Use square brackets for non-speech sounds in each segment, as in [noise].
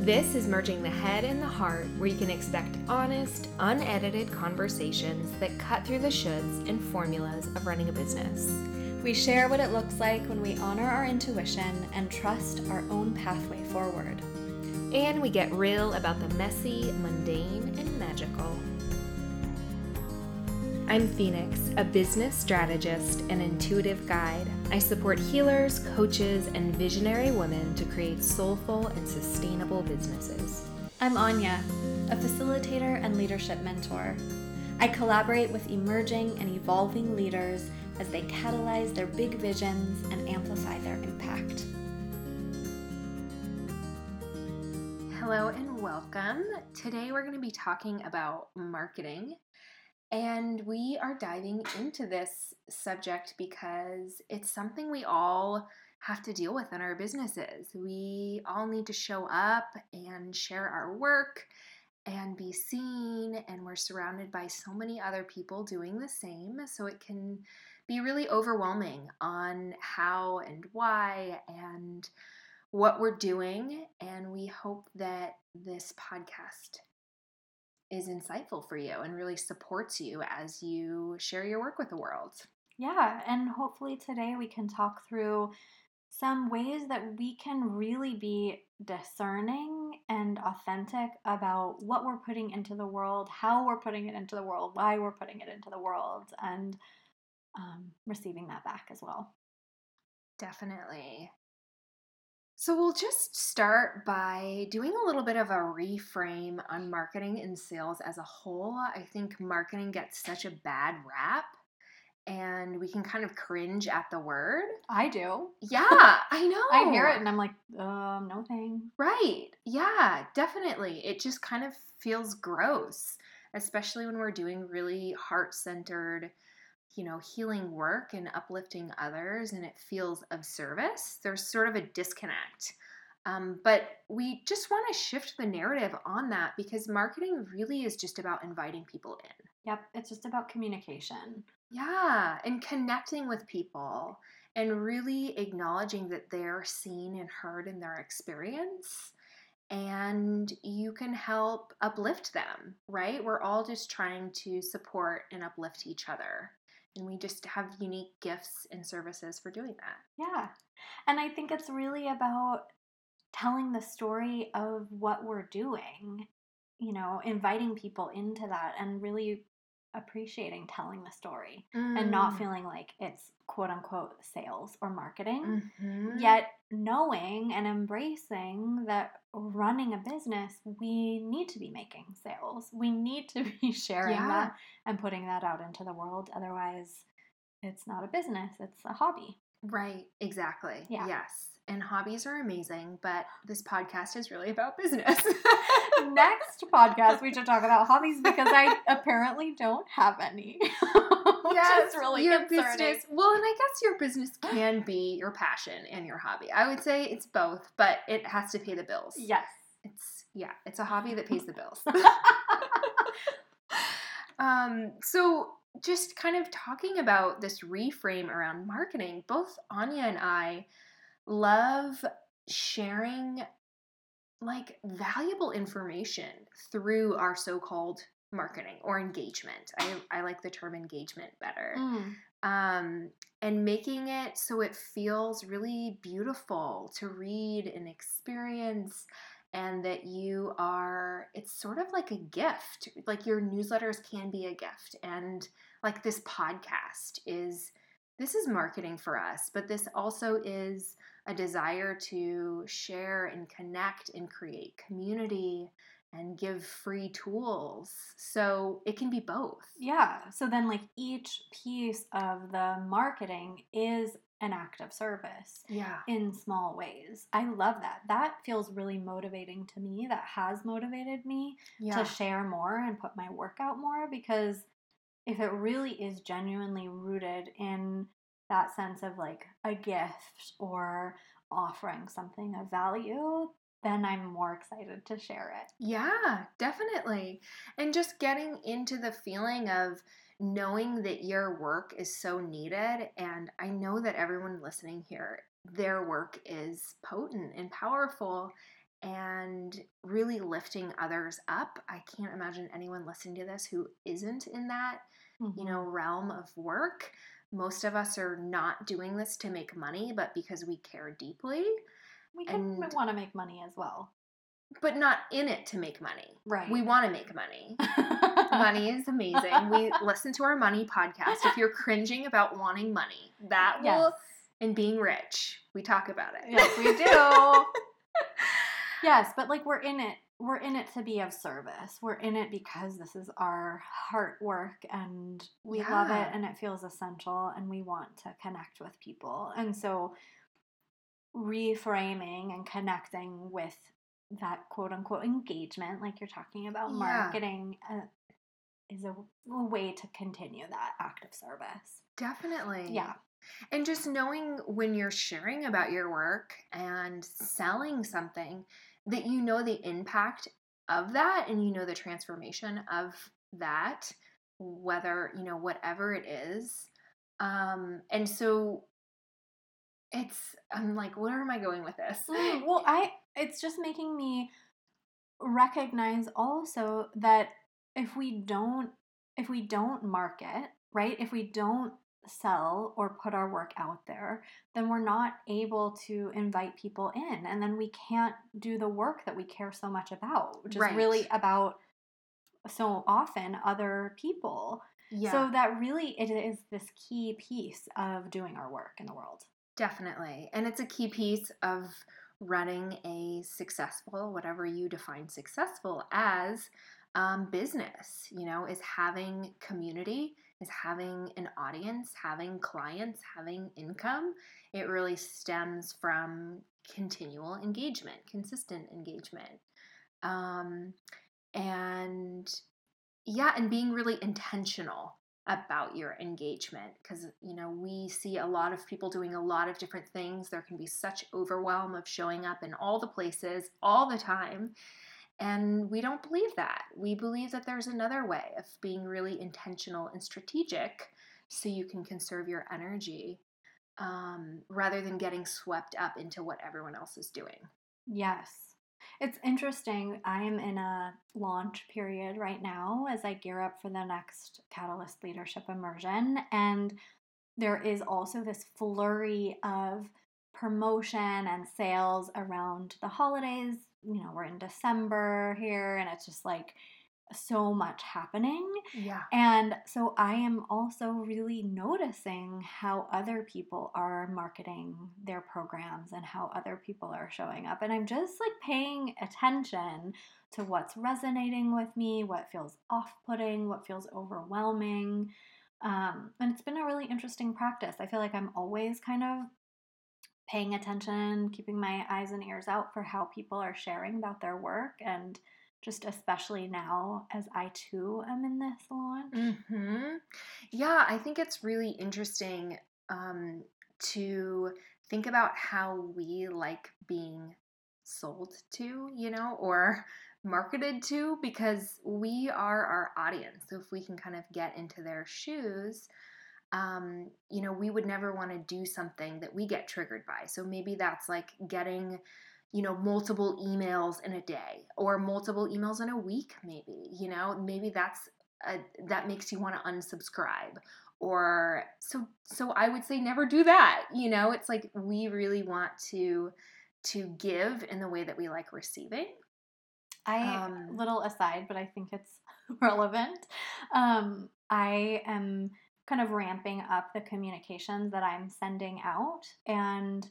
This is Merging the Head and the Heart, where you can expect honest, unedited conversations that cut through the shoulds and formulas of running a business. We share what it looks like when we honor our intuition and trust our own pathway forward. And we get real about the messy, mundane, and magical. I'm Phoenix, a business strategist and intuitive guide. I support healers, coaches, and visionary women to create soulful and sustainable businesses. I'm Anya, a facilitator and leadership mentor. I collaborate with emerging and evolving leaders as they catalyze their big visions and amplify their impact. Hello and welcome. Today we're going to be talking about marketing and we are diving into this subject because it's something we all have to deal with in our businesses. We all need to show up and share our work and be seen, and we're surrounded by so many other people doing the same. So it can be really overwhelming on how and why and what we're doing. And we hope that this podcast is insightful for you and really supports you as you share your work with the world. Yeah, and hopefully today we can talk through some ways that we can really be discerning and authentic about what we're putting into the world, how we're putting it into the world, why we're putting it into the world, and um, receiving that back as well. Definitely. So, we'll just start by doing a little bit of a reframe on marketing and sales as a whole. I think marketing gets such a bad rap and we can kind of cringe at the word. I do. [laughs] Yeah, I know. I hear it and I'm like, um, no thing. Right. Yeah, definitely. It just kind of feels gross, especially when we're doing really heart centered you know, healing work and uplifting others and it feels of service, there's sort of a disconnect. Um, but we just want to shift the narrative on that because marketing really is just about inviting people in. Yep, it's just about communication. Yeah, and connecting with people and really acknowledging that they're seen and heard in their experience and you can help uplift them, right? We're all just trying to support and uplift each other and we just have unique gifts and services for doing that. Yeah. And I think it's really about telling the story of what we're doing, you know, inviting people into that and really appreciating telling the story mm. and not mm. feeling like it's quote unquote sales or marketing, mm-hmm. yet knowing and embracing that running a business, we need to be making sales. We need to be [laughs] sharing yeah. that and putting that out into the world. Otherwise, it's not a business, it's a hobby. Right, exactly. Yeah. Yes and hobbies are amazing, but this podcast is really about business. [laughs] Next podcast, we should talk about hobbies because I [laughs] apparently don't have any. [laughs] yes, really your concerning. business. Well, and I guess your business can be your passion and your hobby. I would say it's both, but it has to pay the bills. Yes, it's yeah, it's a hobby that pays the bills. [laughs] [laughs] um, so just kind of talking about this reframe around marketing, both Anya and I love sharing like valuable information through our so-called marketing or engagement. I, I like the term engagement better. Mm. Um, and making it so it feels really beautiful to read and experience and that you are it's sort of like a gift like your newsletters can be a gift and like this podcast is this is marketing for us but this also is a desire to share and connect and create community and give free tools. So it can be both. Yeah. So then, like, each piece of the marketing is an act of service. Yeah. In small ways. I love that. That feels really motivating to me. That has motivated me yeah. to share more and put my work out more because if it really is genuinely rooted in that sense of like a gift or offering something of value, then I'm more excited to share it. Yeah, definitely. And just getting into the feeling of knowing that your work is so needed. And I know that everyone listening here, their work is potent and powerful. and really lifting others up. I can't imagine anyone listening to this who isn't in that, Mm-hmm. you know, realm of work. Most of us are not doing this to make money, but because we care deeply, we can and- want to make money as well. but not in it to make money. Right. We want to make money. [laughs] money is amazing. We listen to our money podcast. If you're cringing about wanting money, that Yes. will and being rich, we talk about it. Yes, we do. [laughs] yes, but like we're in it. We're in it to be of service. We're in it because this is our heart work and we love it and it feels essential and we want to connect with people. And so reframing and connecting with that quote unquote engagement, like you're talking about Yeah. marketing, uh, is a, a way to continue that act of service. Definitely. Yeah. And just knowing when you're sharing about your work and selling something that you know the impact of that and you know the transformation of that, whether, you know, whatever it is. Um, and so it's, I'm like, where am I going with this? Mm, well, [laughs] I it's just making me recognize also that if we don't if we don't market, right? If we don't sell or put our work out there, then we're not able to invite people in and then we can't do the work that we care so much about, which is really about so often other people. yeah. So that really it is this key piece of doing our work in the world. Definitely. And it's a key piece of running a successful, whatever you define successful as, um, business, you know, is having community, is having an audience, having clients, having income. It really stems from continual engagement, consistent engagement. Um, and yeah, and being really intentional about your engagement because you know we see a lot of people doing a lot of different things. There can be such overwhelm of showing up in all the places all the time and we don't believe that. We believe that there's another way of being really intentional and strategic so you can conserve your energy um, rather than getting swept up into what everyone else is doing. Yes. It's interesting. I am in a launch period right now as I gear up for the next Catalyst Leadership Immersion. And there is also this flurry of promotion and sales around the holidays. You know, we're in December here, and it's just like so much happening. yeah And so I am also really noticing how other people are marketing their programs and how other people are showing up. And I'm just like paying attention to what's resonating with me, what feels off putting, what feels overwhelming. Um, and it's been a really interesting practice. I feel like I'm always kind of paying attention, keeping my eyes and ears out for how people are sharing about their work and just especially now as I too am in this launch. hmm Yeah, I think it's really interesting um, to think about how we like being sold to, you know, or [laughs] marketed to, because we are our audience. So if we can kind of get into their shoes, um, you know, we would never want to do something that we get triggered by. So maybe that's like getting you know multiple emails in a day or multiple emails in a week maybe you know maybe that's a, that makes you want to unsubscribe or so so i would say never do that you know it's like we really want to to give in the way that we like receiving I Um, little aside, but I think it's [laughs] relevant. Um, I am kind of ramping up the communications that I'm sending out, and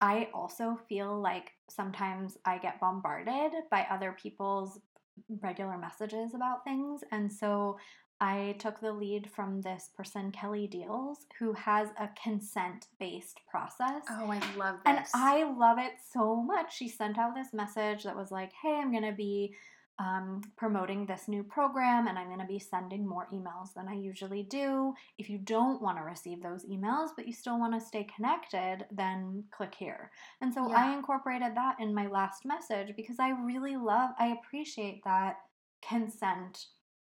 I also feel like sometimes I get bombarded by other people's regular messages about things, and so I took the lead from this person, Kelly Diels, who has a consent based process. oh i love this And I love it so much. She sent out this message that was like, hey, I'm going to be um, promoting this new program and I'm going to be sending more emails than I usually do. If you don't want to receive those emails, but you still want to stay connected, then click here. And so I incorporated that in my last message because I really love, I appreciate that consent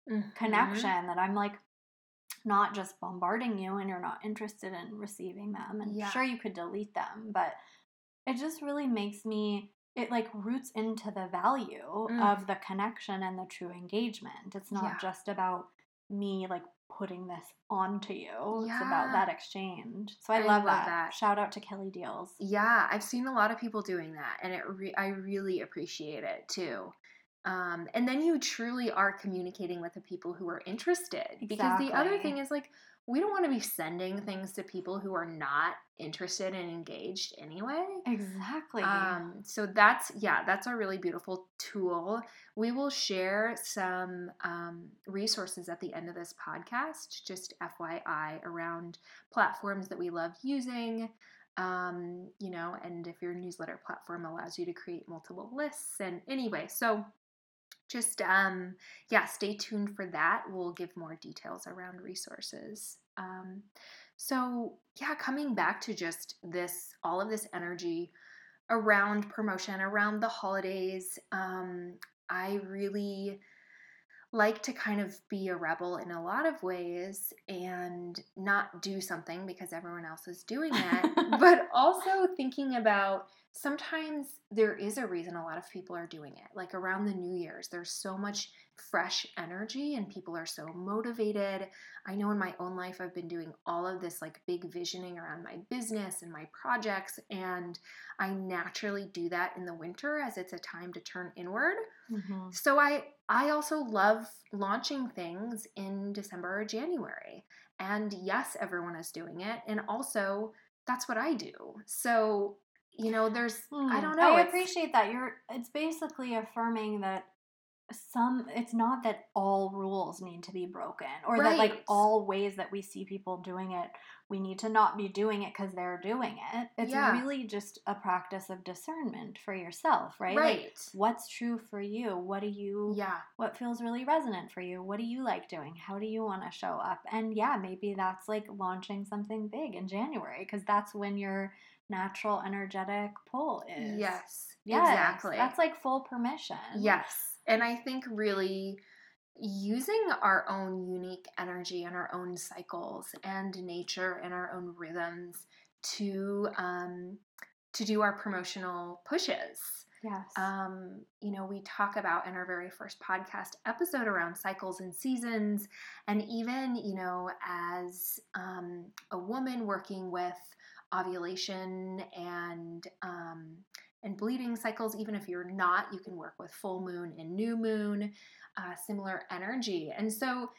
Mhm. connection that I'm like not just bombarding you and you're not interested in receiving them. And Yeah. sure, you could delete them, but it just really makes me it like roots into the value Mm. of the connection and the true engagement. It's not Yeah. just about me like putting this onto you. It's about that exchange. So I, I love, love that. that. Shout out to Kelly Diels. Yeah, I've seen a lot of people doing that, and it re- I really appreciate it too. Um, and then you truly are communicating with the people who are interested. Because the other thing is like we don't want to be sending things to people who are not interested and engaged anyway. Exactly. Um, so that's yeah, that's a really beautiful tool. We will share some um, resources at the end of this podcast, just FYI, around platforms that we love using. Um, you know, and if your newsletter platform allows you to create multiple lists, and anyway, so just um, yeah, stay tuned for that. We'll give more details around resources. Um, so yeah, coming back to just this, all of this energy around promotion, around the holidays. Um, I really like to kind of be a rebel in a lot of ways and not do something because everyone else is doing it, [laughs] but also thinking about sometimes there is a reason a lot of people are doing it. Like around the New Year's, there's so much fresh energy and people are so motivated. I know in my own life, I've been doing all of this like big visioning around my business and my projects, and I naturally do that in the winter as it's a time to turn inward. Mhm. So I I also love launching things in December or January. And yes, everyone is doing it, and also that's what I do. So, you know, there's I Hmm, don't know. I appreciate that. You're it's basically affirming that some it's not that all rules need to be broken or that like all ways that we see people doing it we need to not be doing it because they're doing it it's Yeah. really just a practice of discernment for yourself right Like, Right. what's true for you what do you yeah. what feels really resonant for you what do you like doing how do you want to show up and yeah maybe that's like launching something big in january because that's when your natural energetic pull is Yes. Yes, Exactly. that's like full permission Yes. And I think really using our own unique energy and our own cycles and nature and our own rhythms to um, to do our promotional pushes. yes Um, you know, we talk about in our very first podcast episode around cycles and seasons, and even, you know, as um, a woman working with ovulation and um, and bleeding cycles, even if you're not, you can work with full moon and new moon, uh, similar energy, and so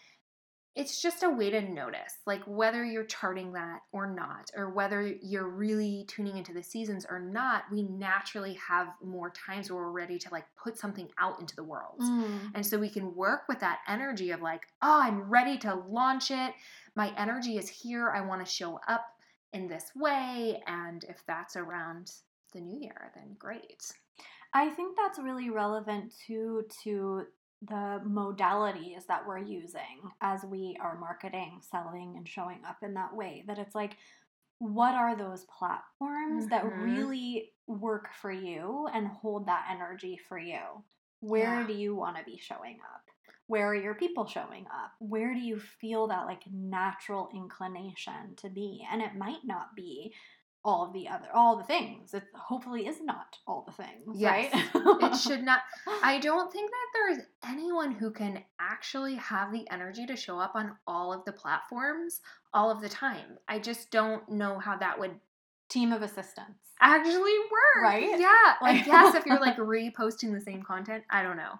it's just a way to notice like whether you're charting that or not or whether you're really tuning into the seasons or not we naturally have more times where we're ready to like put something out into the world. Mm. and so we can work with that energy of like oh i'm ready to launch it. My energy is here. I want to show up in this way. And if that's around the new year then great I think that's really relevant too to the modalities that we're using as we are marketing, selling, and showing up in that way. That it's like, what are those platforms that Mhm. really work for you and hold that energy for you? Where Yeah. do you want to be showing up? Where are your people showing up? Where do you feel that like natural inclination to be? And it might not be all the other all the things. It hopefully is not all the things, Yes. right? it should not i don't think that there is anyone who can actually have the energy to show up on all of the platforms all of the time i just don't know how that would team of assistants. actually work Right? yeah. [laughs] Like- i guess if you're like reposting the same content i don't know.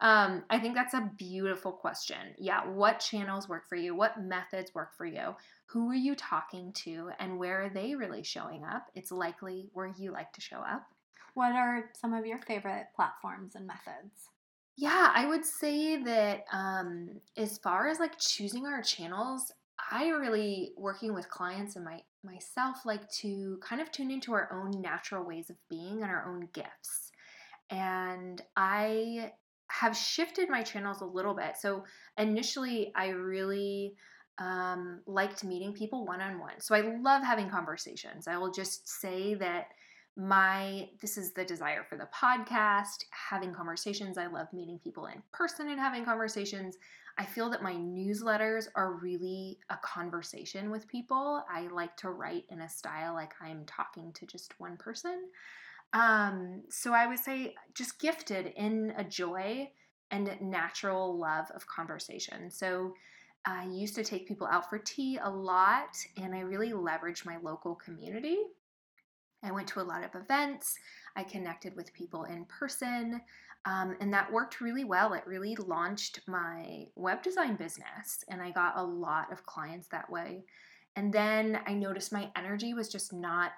Um, i think that's a beautiful question. Yeah what channels work for you? What methods work for you? Who are you talking to and where are they really showing up? It's likely where you like to show up. What are some of your favorite platforms and methods? Yeah, I would say that um, as far as like choosing our channels, I really working with clients and my myself like to kind of tune into our own natural ways of being and our own gifts. And I have shifted my channels a little bit. So initially, I really um, liked meeting people one on one. So I love having conversations. I will just say that my this is the desire for the podcast having conversations i love meeting people in person and having conversations i feel that my newsletters are really a conversation with people i like to write in a style like i'm talking to just one person Um, so I would say just gifted in a joy and natural love of conversation. So I used to take people out for tea a lot, and I really leverage my local community. I went to a lot of events. I connected with people in person, um, and that worked really well. It really launched my web design business, and I got a lot of clients that way. And then I noticed my energy was just not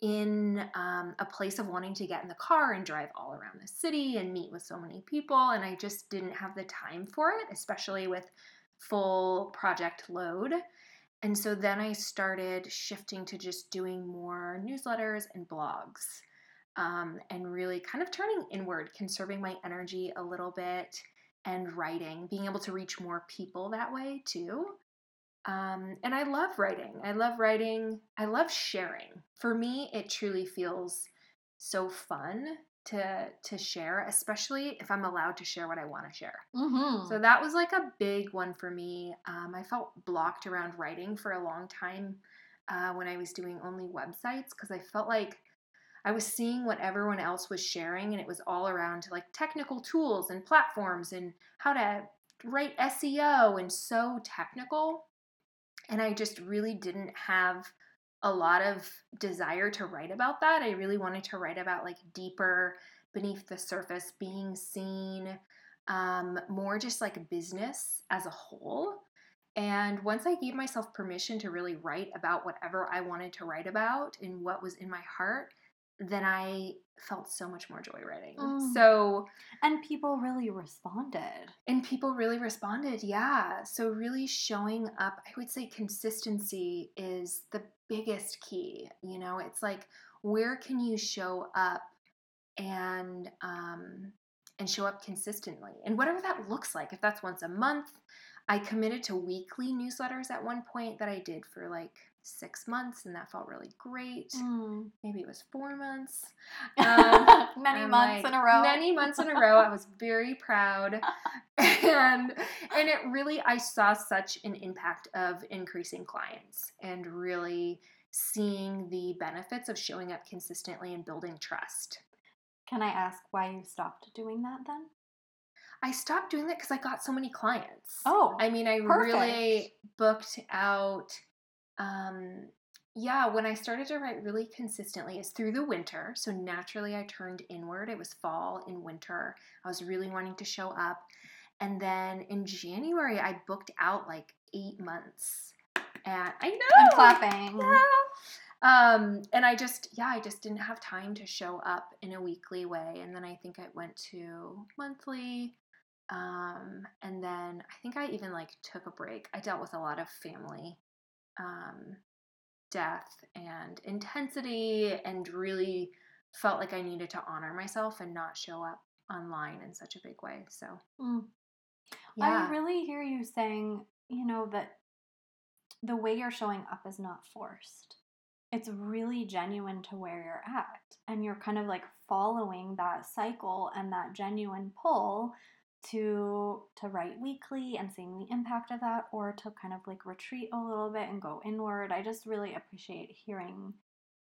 in um, a place of wanting to get in the car and drive all around the city and meet with so many people. And I just didn't have the time for it, especially with full project load. And so then I started shifting to just doing more newsletters and blogs um, and really kind of turning inward, conserving my energy a little bit and writing, being able to reach more people that way too. Um, and I love writing. I love writing. I love sharing. For me, it truly feels so fun to to share, especially if I'm allowed to share what I want to share. Mm-hmm. So that was like a big one for me. Um, I felt blocked around writing for a long time uh, when I was doing only websites because I felt like I was seeing what everyone else was sharing, and it was all around like technical tools and platforms and how to write SEO and so technical. And I just really didn't have a lot of desire to write about that. I really wanted to write about like deeper beneath the surface, being seen, um, more just like business as a whole. And once I gave myself permission to really write about whatever I wanted to write about and what was in my heart, then I felt so much more joy writing. Mm. So, and people really responded. and people really responded, yeah. So, really showing up, I would say consistency is the biggest key. You know, it's like, where can you show up and, um, and show up consistently and whatever that looks like if that's once a month i committed to weekly newsletters at one point that i did for like six months and that felt really great Mm. maybe it was four months [laughs] Um, Many months like, in a row. Many months in a row. I was very proud. [laughs] And and it really I saw such an impact of increasing clients and really seeing the benefits of showing up consistently and building trust. Can I ask why you stopped doing that then? I stopped doing that because I got so many clients. Oh, I mean, I really booked out. Um, yeah, when I started to write really consistently, is through the winter. So naturally, I turned inward. It was fall and winter. I was really wanting to show up. And then in January, I booked out like eight months. And I know. I'm clapping. Yeah. Um, and I just, yeah, I just didn't have time to show up in a weekly way. And then I think I went to monthly. Um, and then I think I even like took a break. I dealt with a lot of family um, death and intensity and really felt like I needed to honor myself and not show up online in such a big way. So, Mm. yeah. I really hear you saying, you know, that the way you're showing up is not forced. It's really genuine to where you're at. And you're kind of like following that cycle and that genuine pull to to write weekly and seeing the impact of that or to kind of like retreat a little bit and go inward. I just really appreciate hearing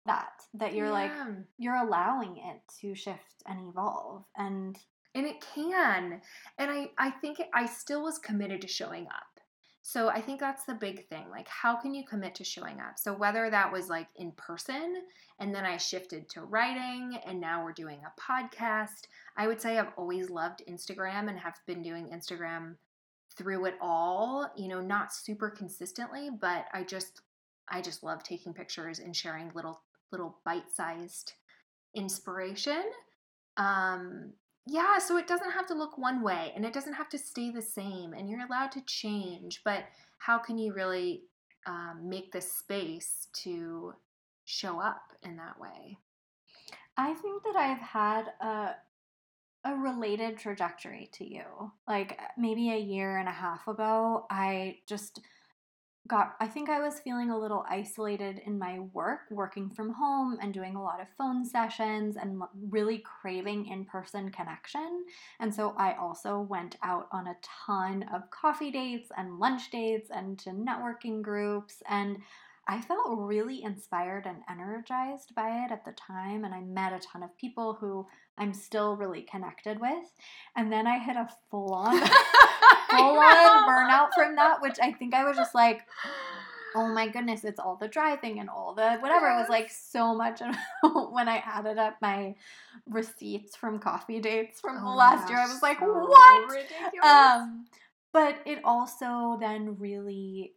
that that you're like you're allowing it to shift and evolve and and it can and i i think i still was committed to showing up so i think that's the big thing like how can you commit to showing up? So whether that was like in person and then i shifted to writing and now we're doing a podcast i would say i've always loved instagram and have been doing instagram through it all you know not super consistently but i just i just love taking pictures and sharing little little bite-sized inspiration. Um yeah, so it doesn't have to look one way and it doesn't have to stay the same and you're allowed to change, but how can you really um, make this space to show up in that way? I think that I've had a a related trajectory to you. Like maybe a year and a half ago, I just got I think I was feeling a little isolated in my work, working from home and doing a lot of phone sessions and really craving in-person connection. And so I also went out on a ton of coffee dates and lunch dates and to networking groups and I felt really inspired and energized by it at the time. And I met a ton of people who I'm still really connected with. And then I hit a full on, [laughs] full on burnout from that, which I think I was just like, oh my goodness, it's all the driving and all the whatever. Yes. It was like so much. [laughs] when I added up my receipts from coffee dates from oh last gosh, year, I was like, so what? Ridiculous. Um, but it also then really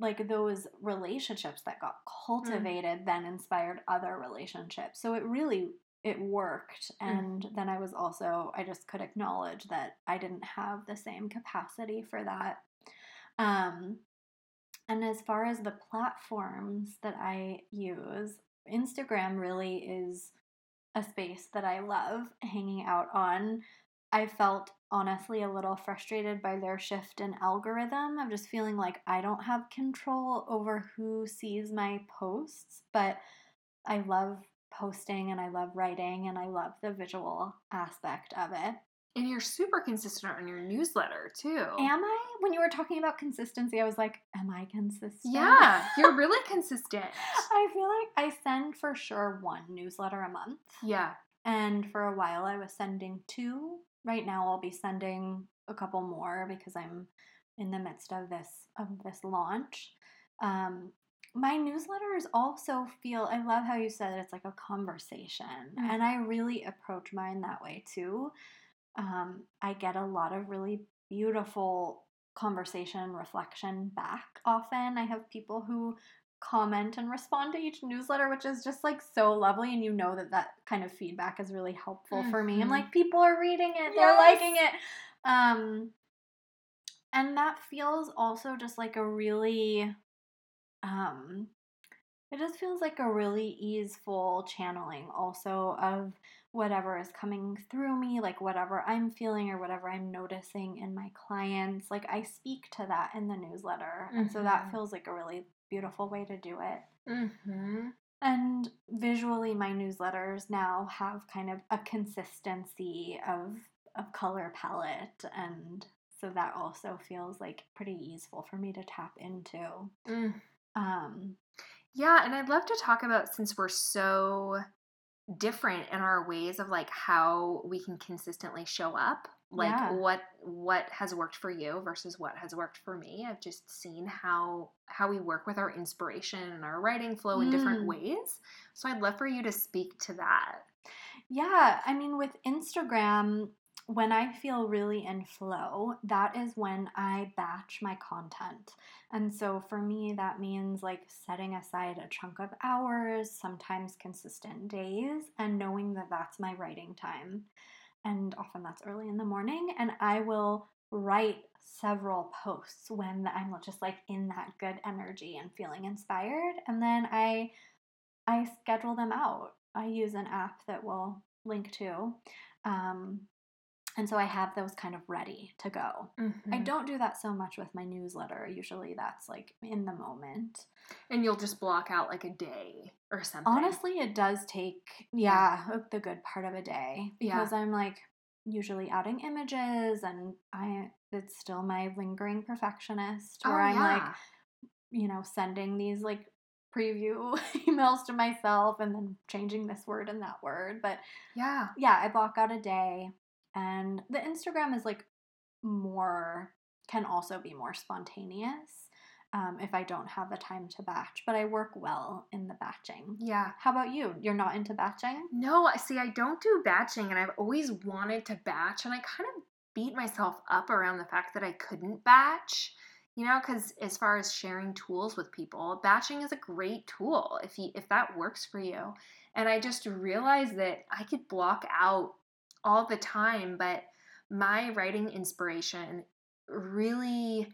like those relationships that got mm. cultivated mm. then inspired other relationships so it really it worked mm. and mm. then i was also i just could acknowledge that i didn't have the same capacity for that um and as far as the platforms that i use instagram really is a space that i love hanging out on i felt honestly a little frustrated by their shift in algorithm. I'm just feeling like I don't have control over who sees my posts, but I love posting and I love writing and I love the visual aspect of it. And you're super consistent on your newsletter too. Am I? When you were talking about consistency, I was like, Am I consistent? Yeah, you're really [laughs] consistent. I feel like I send for sure one newsletter a month. Yeah. And for a while, I was sending two right now I'll be sending a couple more because I'm in the midst of this of this launch. Um, my newsletters also feel I love how you said it's like a conversation, mm-hmm. and I really approach mine that way too. Um, I get a lot of really beautiful conversation reflection back often. I have people who comment and respond to each newsletter, which is just like so lovely. And you know that that kind of feedback is really helpful mm-hmm. for me. I'm mm-hmm. like, people are reading it, they're liking it. Um, and that feels also just like a really, um, it just feels like a really easeful channeling also of whatever is coming through me, like whatever I'm feeling or whatever I'm noticing in my clients. Like I speak to that in the newsletter. Mm-hmm. And so that mm-hmm. feels like a really beautiful way to do it. Mm-hmm. And visually, my newsletters now have kind of a consistency of of color palette, and so that also feels like pretty easeful for me to tap into. Mm. Um, yeah, and I'd love to talk about since we're so different in our ways of like how we can consistently show up like yeah. what what has worked for you versus what has worked for me i've just seen how how we work with our inspiration and our writing flow in mm. different ways. So i'd love for you to speak to that. Yeah i mean with instagram when i feel really in flow that is when i batch my content. And so for me that means like setting aside a chunk of hours sometimes consistent days and knowing that that's my writing time. And often that's early in the morning, and I will write several posts when I'm just like in that good energy and feeling inspired, and then I I schedule them out. I use an app that will link to. Um, and so I have those kind of ready to go. Mm-hmm. I don't do that so much with my newsletter. Usually that's like in the moment. And you'll just block out like a day or something. Honestly, it does take, yeah, yeah. the good part of a day because yeah. I'm like usually adding images and I, it's still my lingering perfectionist where oh, I'm yeah. like, you know, sending these like preview [laughs] emails to myself and then changing this word and that word. But yeah, yeah, I block out a day and the Instagram is like more, can also be more spontaneous um, if I don't have the time to batch, but I work well in the batching. Yeah. How about you? You're not into batching? No, see, I don't do batching, and I've always wanted to batch, and I kind of beat myself up around the fact that I couldn't batch. You know, because as far as sharing tools with people, batching is a great tool if you if that works for you. And I just realized that I could block out all the time, but my writing inspiration really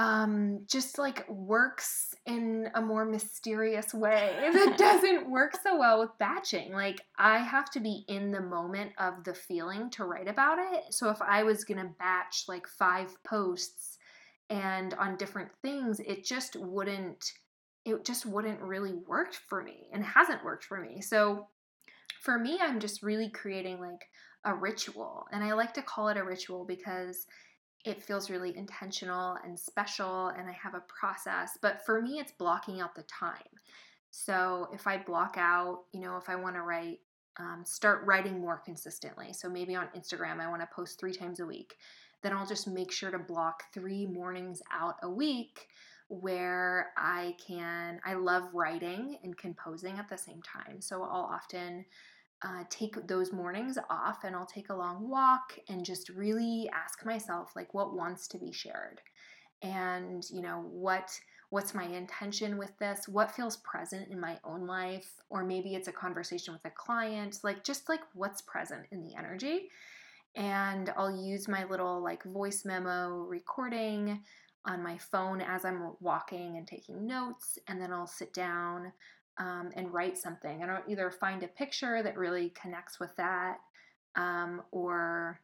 um, just like works in a more mysterious way [laughs] that [laughs] doesn't work so well with batching. Like, I have to be in the moment of the feeling to write about it. So, if I was gonna batch like five posts and on different things, it just wouldn't. It just wouldn't really work for me and hasn't worked for me. So, for me, I'm just really creating like a ritual. And I like to call it a ritual because it feels really intentional and special and I have a process. But for me, it's blocking out the time. So if I block out, you know, if I want to write, um, start writing more consistently. So maybe on Instagram, I want to post three times a week. Then I'll just make sure to block three mornings out a week where I can, I love writing and composing at the same time. So I'll often uh, take those mornings off and I'll take a long walk and just really ask myself, like, what wants to be shared? And, you know, what what's my intention with this? What feels present in my own life? Or maybe it's a conversation with a client like just like what's present in the energy? And i'll use my little like voice memo recording on my phone as i'm walking and taking notes and then i'll sit down um, and write something and i'll either find a picture that really connects with that um, or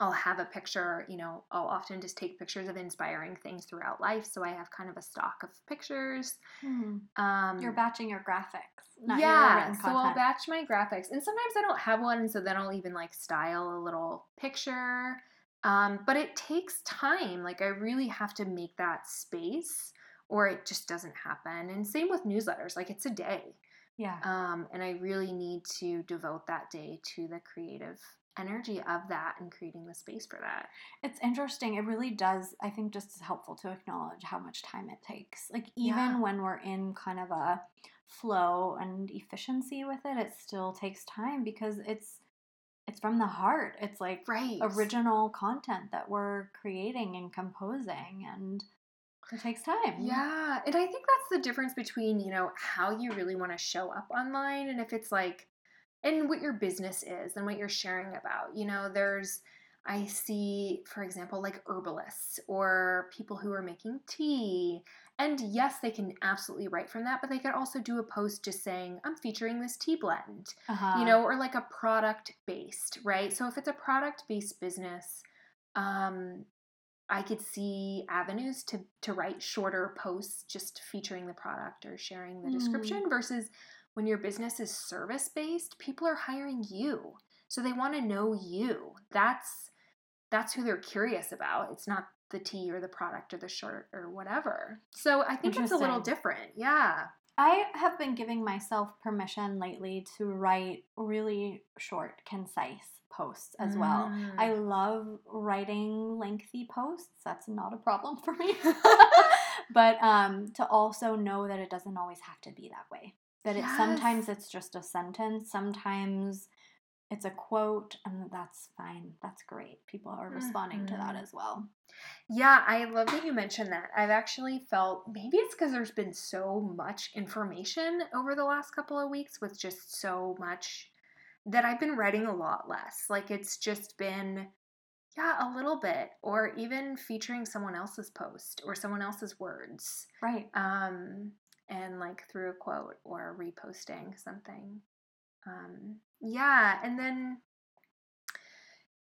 I'll have a picture, you know, I'll often just take pictures of inspiring things throughout life. So I have kind of a stock of pictures. Mm-hmm. Um, You're batching your graphics. yeah. so I'll batch my graphics. And sometimes I don't have one. So then I'll even like style a little picture. Um, but it takes time. Like I really have to make that space or it just doesn't happen. And same with newsletters. Like it's a day. Yeah. Um, and I really need to devote that day to the creative energy of that and creating the space for that. It's interesting. It really does, I think, just is helpful to acknowledge how much time it takes. Like, even yeah. when we're in kind of a flow and efficiency with it, it still takes time because it's it's from the heart. It's like right. original content that we're creating and composing and it takes time. Yeah. And I think that's the difference between, you know, how you really want to show up online and if it's like and what your business is and what you're sharing about. You know, there's I see, for example, like herbalists or people who are making tea. And yes, they can absolutely write from that, but they could also do a post just saying, I'm featuring this tea blend, uh-huh. you know, or like a product based, right? So if it's a product based business, um, I could see avenues to, to write shorter posts just featuring the product or sharing the mm. description versus when your business is service based, people are hiring you. So they want to know you. That's that's who they're curious about. It's not the tea or the product or the shirt or whatever. So I think it's a little different. Yeah. I have been giving myself permission lately to write really short, concise posts as mm. well. I mm. love writing lengthy posts. That's not a problem for me. [laughs] [laughs] but um, to also know that it doesn't always have to be that way. That yes. it sometimes it's just a sentence, sometimes it's a quote, and that's fine. That's great. People are responding mm-hmm. to that mm-hmm. as well. Yeah, I love that you mentioned that. I've actually felt maybe it's because there's been so much information over the last couple of weeks with just so much that I've been writing a lot less. Like it's just been yeah, a little bit, or even featuring someone else's post or someone else's words. Right. Um, and like through a quote or reposting something. Um, yeah, and then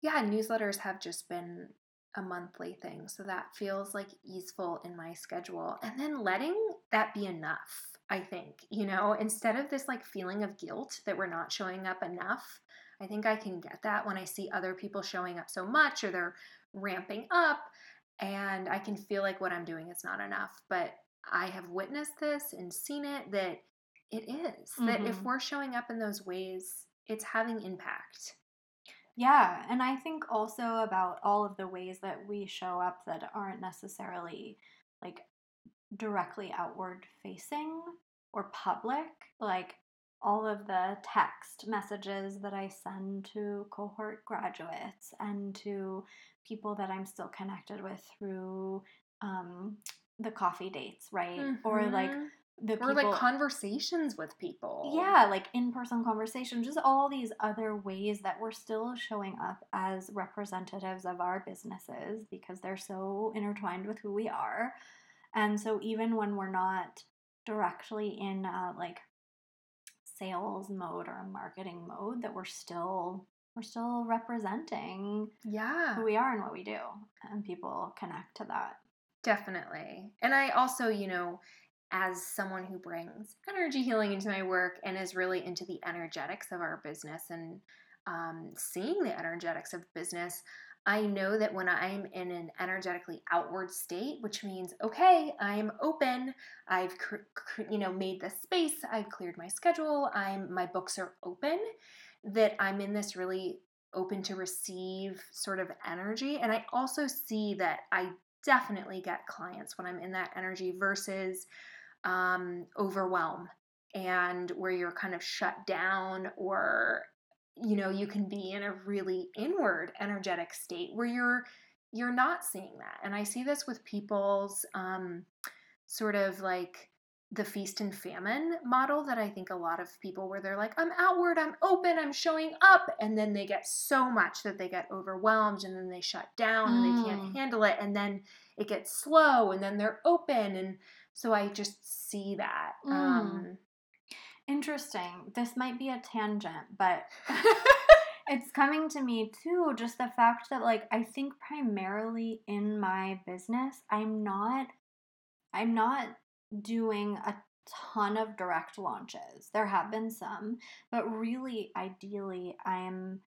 yeah, newsletters have just been a monthly thing, so that feels like easeful in my schedule. And then letting that be enough, I think, you know, instead of this like feeling of guilt that we're not showing up enough. I think I can get that when I see other people showing up so much or they're ramping up and I can feel like what I'm doing is not enough. But I have witnessed this and seen it that it is. Mm-hmm. That if mm-hmm. we're showing up in those ways, it's having impact. Yeah, and I think also about all of the ways that we show up that aren't necessarily like directly outward facing or public, like all of the text messages that I send to cohort graduates and to people that I'm still connected with through um, the coffee dates, right? Mm-hmm. Or like the people, or like conversations with people. Yeah, like in person conversations, just all these other ways that we're still showing up as representatives of our businesses because they're so intertwined with who we are. And so even when we're not directly in a, like sales mode or a marketing mode, that we're still we're still representing yeah who we are and what we do and people connect to that Definitely. And I also, you know, as someone who brings energy healing into my work and is really into the energetics of our business and um, seeing the energetics of business, I know that when I'm in an energetically outward state, which means okay, I'm open. I've you know made the space. I've cleared my schedule. I'm my books are open. That I'm in this really open to receive sort of energy, and I also see that I definitely get clients when I'm in that energy versus um, overwhelm and where you're kind of shut down or you know you can be in a really inward energetic state where you're you're not seeing that and i see this with people's um, sort of like the feast and famine model that i think a lot of people where they're like i'm outward i'm open i'm showing up and then they get so much that they get overwhelmed and then they shut down and they can't mm. handle it and then it gets slow and then they're open and so i just see that mm. um, Interesting. This might be a tangent, but [laughs] it's coming to me too just the fact that like I think primarily in my business, I'm not I'm not doing a ton of direct launches. There have been some, but really ideally I'm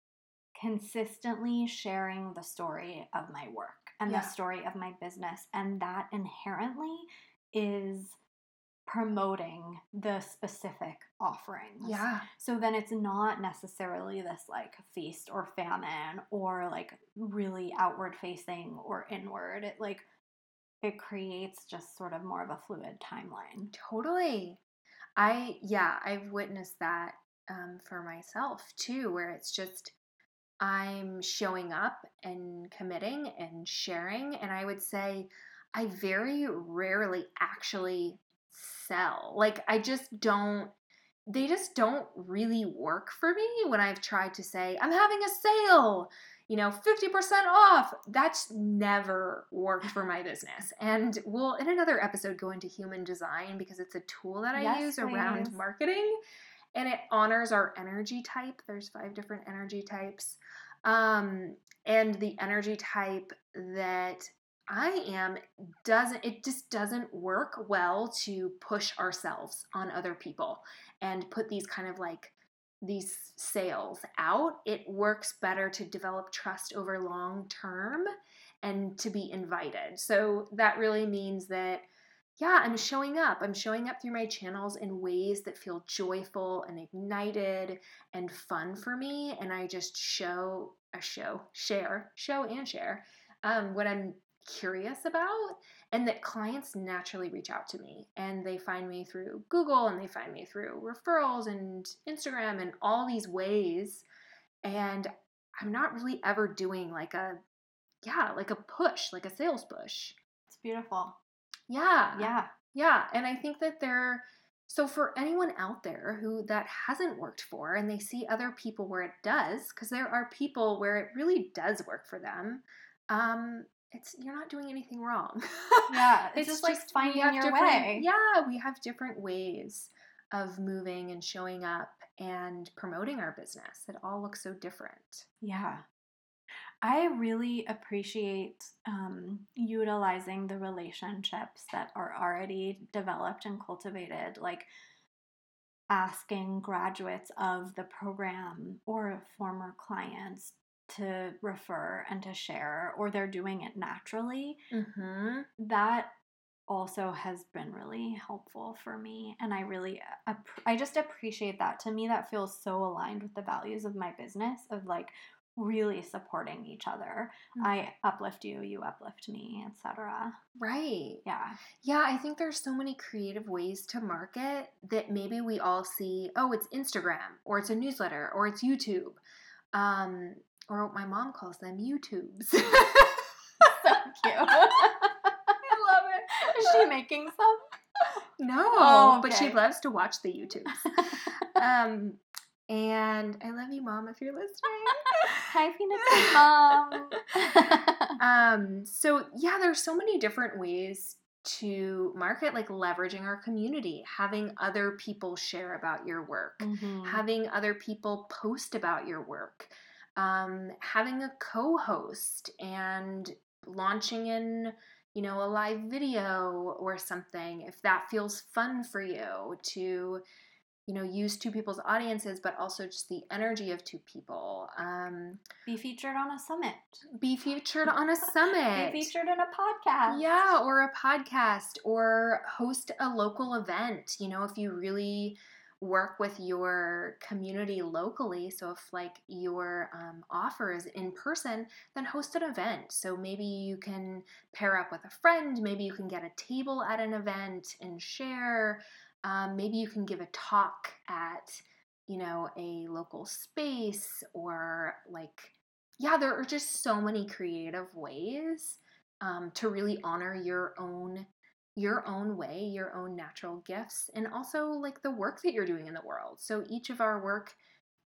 consistently sharing the story of my work and yeah. the story of my business and that inherently is promoting the specific offerings. Yeah. So then it's not necessarily this like feast or famine or like really outward facing or inward. It like it creates just sort of more of a fluid timeline. Totally. I yeah, I've witnessed that um, for myself too, where it's just I'm showing up and committing and sharing, and I would say I very rarely actually sell. Like I just don't they just don't really work for me when I've tried to say, I'm having a sale, you know, 50% off. That's never worked for my business. And we'll, in another episode, go into human design because it's a tool that I yes, use please. around marketing and it honors our energy type. There's five different energy types. Um, and the energy type that I am doesn't it just doesn't work well to push ourselves on other people and put these kind of like these sales out. It works better to develop trust over long term and to be invited. So that really means that yeah, I'm showing up. I'm showing up through my channels in ways that feel joyful and ignited and fun for me. And I just show a show, share, show and share um, what I'm curious about and that clients naturally reach out to me and they find me through Google and they find me through referrals and Instagram and all these ways and I'm not really ever doing like a yeah, like a push, like a sales push. It's beautiful. Yeah. Yeah. Yeah, and I think that they're so for anyone out there who that hasn't worked for and they see other people where it does because there are people where it really does work for them um, it's you're not doing anything wrong. Yeah, [laughs] it's, it's just, just like finding your way. Yeah, we have different ways of moving and showing up and promoting our business. It all looks so different. Yeah. I really appreciate um, utilizing the relationships that are already developed and cultivated, like asking graduates of the program or former clients to refer and to share or they're doing it naturally, mm-hmm. that also has been really helpful for me and i really i just appreciate that. To me that feels so aligned with the values of my business of like really supporting each other. Mm-hmm. i uplift you you uplift me etc right. Yeah. Yeah i think there's so many creative ways to market that maybe we all see oh it's instagram or it's a newsletter or it's youtube. Um, or what my mom calls them YouTubes. [laughs] so cute. I love it. Is she making some? No, oh, okay. but she loves to watch the YouTubes. [laughs] um, and I love you, mom, if you're listening. [laughs] Hi, Phoenix mom. um, so yeah, there's so many different ways to market like leveraging our community having other people share about your work mm-hmm. having other people post about your work um, having a co-host and launching in you know a live video or something if that feels fun for you to you know, use two people's audiences, but also just the energy of two people. Um, be featured on a summit. Be featured [laughs] on a summit. be featured in a podcast. Yeah, or a podcast, or host a local event. You know, if you really work with your community locally. So if like your um, offer is in person, then host an event. So maybe you can pair up with a friend. Maybe you can get a table at an event and share. Um, maybe you can give a talk at, you know, a local space or like, yeah, there are just so many creative ways um, to really honor your own your own way, your own natural gifts, and also like the work that you're doing in the world. So each of our work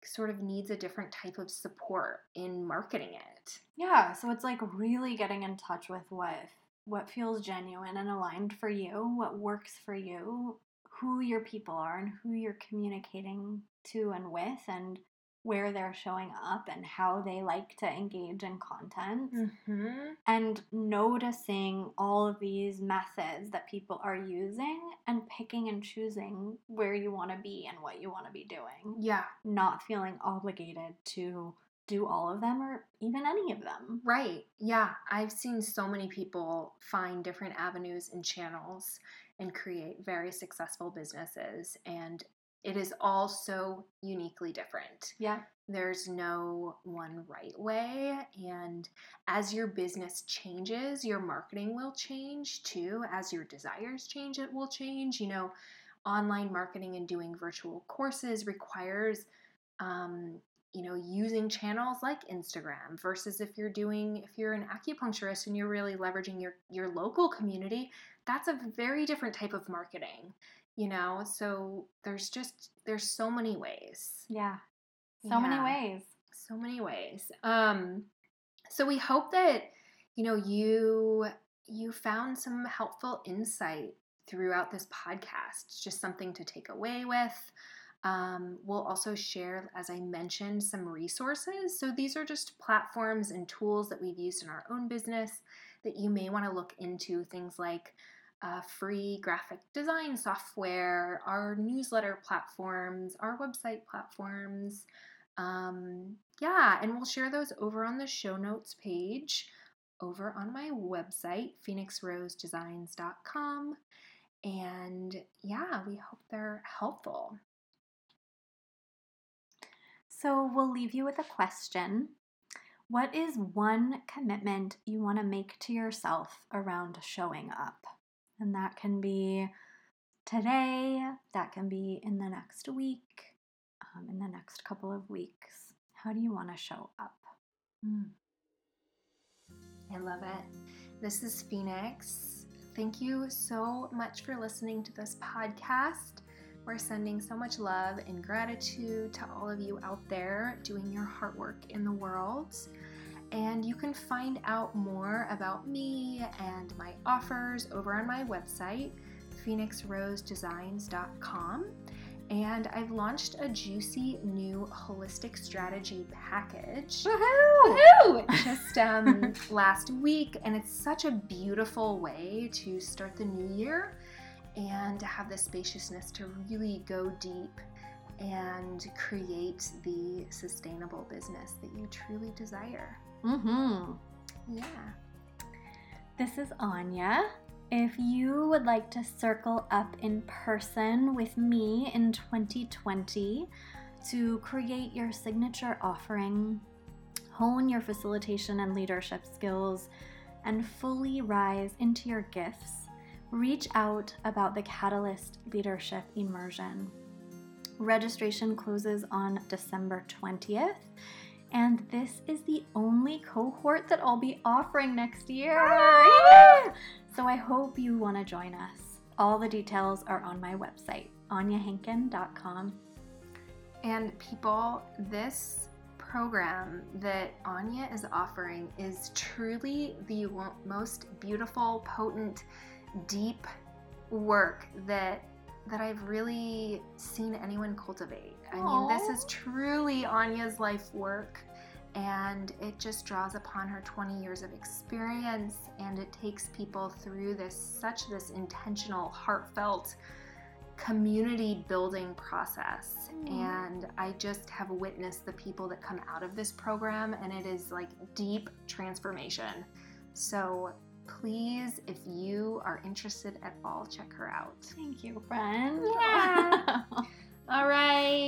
sort of needs a different type of support in marketing it. Yeah, so it's like really getting in touch with what what feels genuine and aligned for you, what works for you, who your people are and who you're communicating to and with and where they're showing up and how they like to engage in content mm-hmm. and noticing all of these methods that people are using and picking and choosing where you want to be and what you want to be doing. Yeah. Not feeling obligated to do all of them or even any of them. Right. Yeah. I've seen so many people find different avenues and channels and create very successful businesses and it is all so uniquely different. Yeah. There's no one right way. And as your business changes, your marketing will change too. As your desires change, it will change. You know, online marketing and doing virtual courses requires, um, you know, using channels like Instagram versus if you're doing, if you're an acupuncturist and you're really leveraging your, your local community, that's a very different type of marketing you know so there's just there's so many ways. Yeah. So yeah. many ways. So many ways. Um so we hope that you know you you found some helpful insight throughout this podcast. Just something to take away with. Um, we'll also share as i mentioned some resources. So these are just platforms and tools that we've used in our own business that you may want to look into things like uh, free graphic design software, our newsletter platforms, our website platforms. Um, yeah, and we'll share those over on the show notes page over on my website, phoenixrosedesigns.com. And yeah, we hope they're helpful. So we'll leave you with a question. What is one commitment you want to make to yourself around showing up? And that can be today, that can be in the next week, um, in the next couple of weeks. How do you want to show up? Mm. I love it. This is Phoenix. Thank you so much for listening to this podcast. We're sending so much love and gratitude to all of you out there doing your heart work in the world. And you can find out more about me and my offers over on my website, phoenixrosedesigns.com. And I've launched a juicy new holistic strategy package. Woohoo! Woohoo! [laughs] Just um, last week, and it's such a beautiful way to start the new year and to have the spaciousness to really go deep and create the sustainable business that you truly desire. Mm-hmm. Yeah. This is Anya. If you would like to circle up in person with me in 2020 to create your signature offering, hone your facilitation and leadership skills, and fully rise into your gifts, reach out about the Catalyst Leadership Immersion. Registration closes on December 20th and this is the only cohort that I'll be offering next year. Ah! So I hope you want to join us. All the details are on my website, anyahenkin.com. And people, this program that Anya is offering is truly the most beautiful, potent, deep work that that I've really seen anyone cultivate. I mean, this is truly Anya's life work, and it just draws upon her 20 years of experience, and it takes people through this such this intentional, heartfelt community building process. Mm. And I just have witnessed the people that come out of this program, and it is like deep transformation. So please, if you are interested at all, check her out. Thank you, friend. Yeah. [laughs] All right.